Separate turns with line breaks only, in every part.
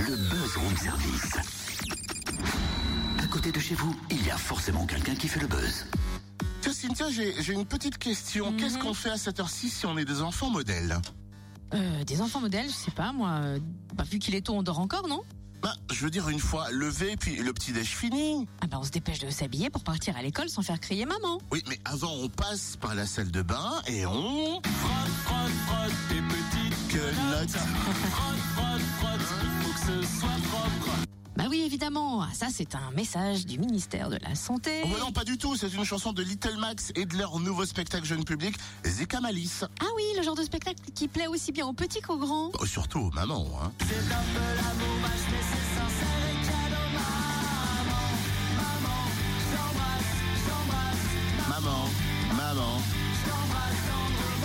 le buzz room service. À côté de chez vous, il y a forcément quelqu'un qui fait le buzz.
Tiens, Cynthia, j'ai j'ai une petite question.
Mhm.
Qu'est-ce qu'on fait à cette heure-ci si on est des enfants modèles
Euh, des enfants modèles, je sais pas, moi. euh, bah, vu qu'il est tôt, on dort encore, non?
Bah, je veux dire, une fois levé, puis le petit-déj fini.
Ah bah on se dépêche de s'habiller pour partir à l'école sans faire crier maman.
Oui, mais avant, on passe par la salle de bain et on...
évidemment. Ah, ça, c'est un message du ministère de la Santé.
Oh, bah non, pas du tout. C'est une chanson de Little Max et de leur nouveau spectacle jeune public, Zika Malice.
Ah oui, le genre de spectacle qui plaît aussi bien aux petits qu'aux grands.
Oh, surtout aux mamans, hein.
C'est un peu l'amour vache, mais c'est sincère et cadeau. Maman, maman, j'embrasse, j'embrasse,
Maman, maman.
j'embrasse.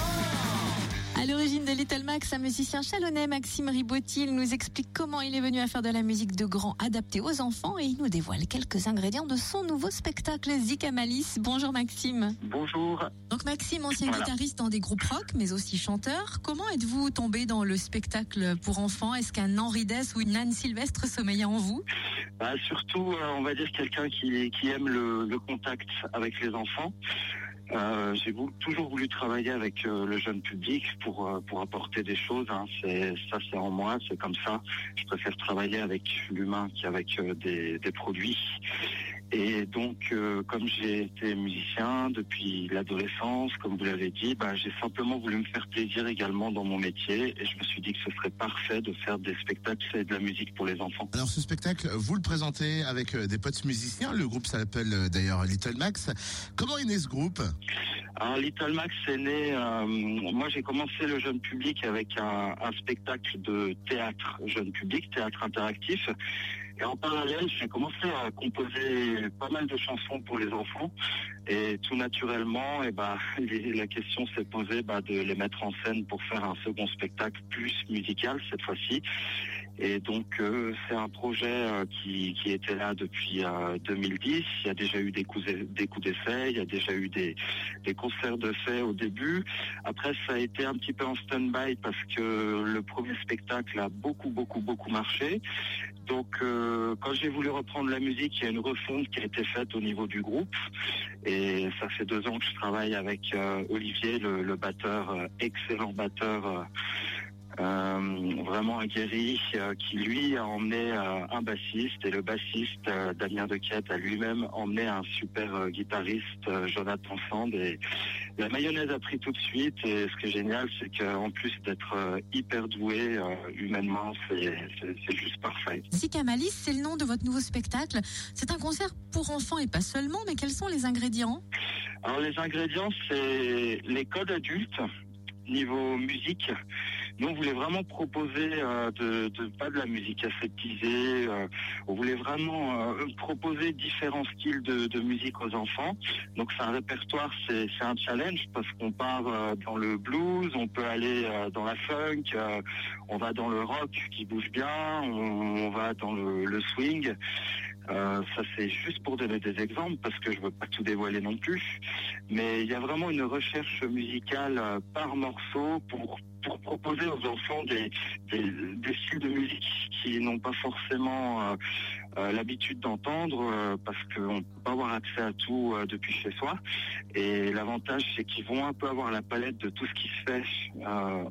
À l'origine de Little Max, un musicien chalonnais, Maxime Ribotti, il nous explique comment il est venu à faire de la musique de grands adaptée aux enfants et il nous dévoile quelques ingrédients de son nouveau spectacle Zika Malice. Bonjour Maxime.
Bonjour.
Donc Maxime, ancien
Voilà.
guitariste dans des groupes rock, mais aussi chanteur. Comment êtes-vous tombé dans le spectacle pour enfants? Est-ce qu'un Henri Dess ou une Anne Sylvestre sommeillait en vous?
Bah, surtout, euh, on va dire quelqu'un qui, qui aime le, le contact avec les enfants. Euh, J'ai toujours voulu travailler avec euh, le jeune public pour euh, pour apporter des choses. Hein. C'est ça, c'est en moi, c'est comme ça. Je préfère travailler avec l'humain qu'avec des produits. Et donc, euh, comme j'ai été musicien depuis l'adolescence, comme vous l'avez dit, bah, j'ai simplement voulu me faire plaisir également dans mon métier. Et je me suis dit que ce serait parfait de faire des spectacles et de la musique pour les enfants.
Alors ce spectacle, vous le présentez avec euh, des potes musiciens. Le groupe s'appelle euh, d'ailleurs Little Max. Comment est né ce groupe?
Alors Little Max est né. euh, moi, j'ai commencé le jeune public avec un, un spectacle de théâtre jeune public, théâtre interactif. Et en parallèle, j'ai commencé à composer pas mal de chansons pour les enfants. Et tout naturellement, et ben, les- la question s'est posée bah, de les mettre en scène pour faire un second spectacle plus musical cette fois-ci. Et donc, euh, c'est un projet euh, qui, était là depuis euh, 2010. Il y a déjà eu des coups, des coups d'essai, il y a déjà eu des, des concerts de fait au début. Après, ça a été un petit peu en stand-by parce que le premier spectacle a beaucoup, beaucoup, beaucoup marché. Donc, euh, quand j'ai voulu reprendre la musique, il y a une refonte qui a été faite au niveau du groupe. Et ça fait deux ans que je travaille avec euh, Olivier, le, batteur, euh, excellent batteur. vraiment aguerri, qui lui a emmené un bassiste et le bassiste Damien Dequette a lui-même emmené un super guitariste Jonathan Sand la mayonnaise a pris tout de suite et ce qui est génial c'est qu'en plus d'être euh, hyper doué euh, humainement c'est juste parfait.
Zika Malice, c'est le nom de votre nouveau spectacle. C'est un concert pour enfants et pas seulement, mais quels sont les ingrédients?
Alors les ingrédients, c'est les codes adultes niveau musique. Nous, on voulait vraiment proposer euh, de, pas de la musique aseptisée. euh, on voulait vraiment euh, proposer différents styles de, musique aux enfants. Donc c'est un répertoire, c'est un challenge parce qu'on part dans le blues, on peut aller dans la funk, on va dans le rock qui bouge bien, on, va dans le, swing. Ça c'est juste pour donner des exemples parce que je veux pas tout dévoiler non plus. Mais il y a vraiment une recherche musicale par morceau pour pour proposer aux enfants des, des, des styles de musique qui n'ont pas forcément euh, euh, l'habitude d'entendre euh, parce qu'on peut pas avoir accès à tout depuis chez soi. Et l'avantage, c'est qu'ils vont un peu avoir la palette de tout ce qui se fait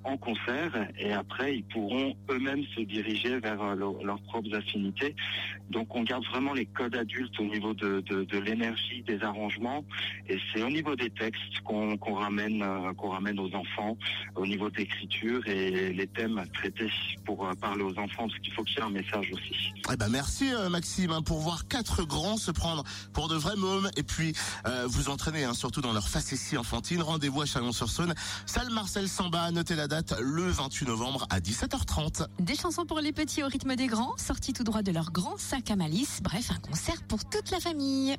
en concert et après, ils pourront eux-mêmes se diriger vers leur- leurs propres affinités. Donc, on garde vraiment les codes adultes au niveau de, l'énergie des arrangements et c'est au niveau des textes qu'on ramène, qu'on ramène aux enfants, au niveau de l'écriture et les thèmes traités pour euh, parler aux enfants parce qu'il faut qu'il y ait un message aussi.
Eh ben merci euh, Maxime hein, pour voir quatre grands se prendre pour de vrais mômes et puis euh, vous entraîner hein, surtout dans leur facétie enfantine. Rendez-vous à Chalon-sur-Saône, salle Marcel Samba. Notez la date le 28 novembre à 17h30.
Des chansons pour les petits au rythme des grands, sorties tout droit de leur grand sac à malice. Bref, un concert pour toute la famille.